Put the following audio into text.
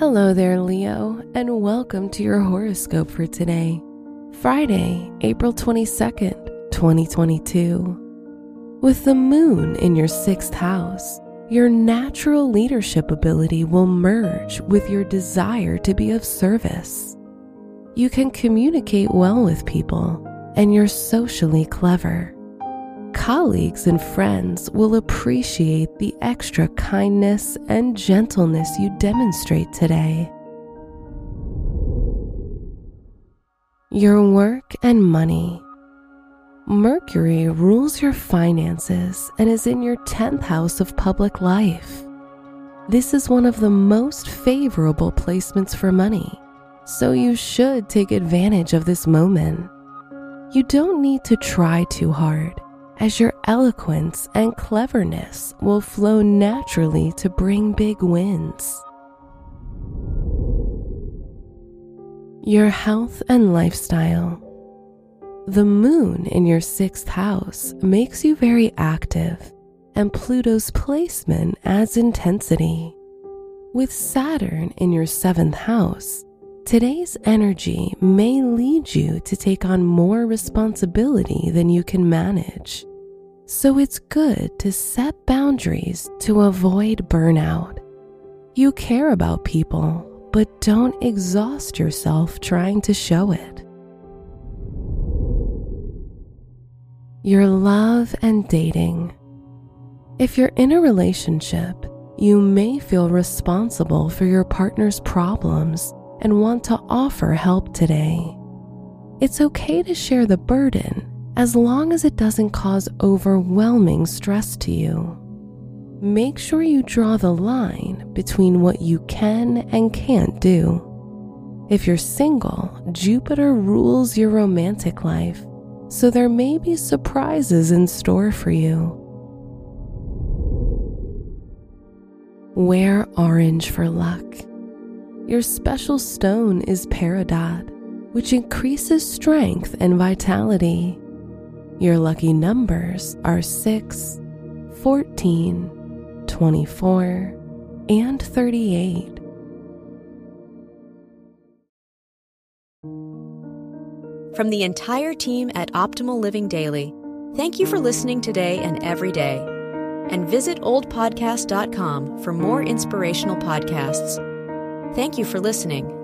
Hello there, Leo, and welcome to your horoscope for today, Friday, April 22nd, 2022. With the moon in your sixth house, your natural leadership ability will merge with your desire to be of service. You can communicate well with people, and you're socially clever. Colleagues and friends will appreciate the extra kindness and gentleness you demonstrate today. Your work and money. Mercury rules your finances and is in your 10th house of public life. This is one of the most favorable placements for money, so you should take advantage of this moment. You don't need to try too hard as your eloquence and cleverness will flow naturally to bring big wins. Your health and lifestyle. The moon in your sixth house makes you very active, and Pluto's placement adds intensity. With Saturn in your seventh house, today's energy may lead you to take on more responsibility than you can manage. So it's good to set boundaries to avoid burnout. You care about people, but don't exhaust yourself trying to show it. Your love and dating. If you're in a relationship, you may feel responsible for your partner's problems and want to offer help today. It's okay to share the burden as long as it doesn't cause overwhelming stress to you. Make sure you draw the line between what you can and can't do. If you're single, Jupiter rules your romantic life, so there may be surprises in store for you. Wear orange for luck. Your special stone is peridot, which increases strength and vitality. Your lucky numbers are 6, 14, 24, and 38. From the entire team at Optimal Living Daily, thank you for listening today and every day. And visit oldpodcast.com for more inspirational podcasts. Thank you for listening.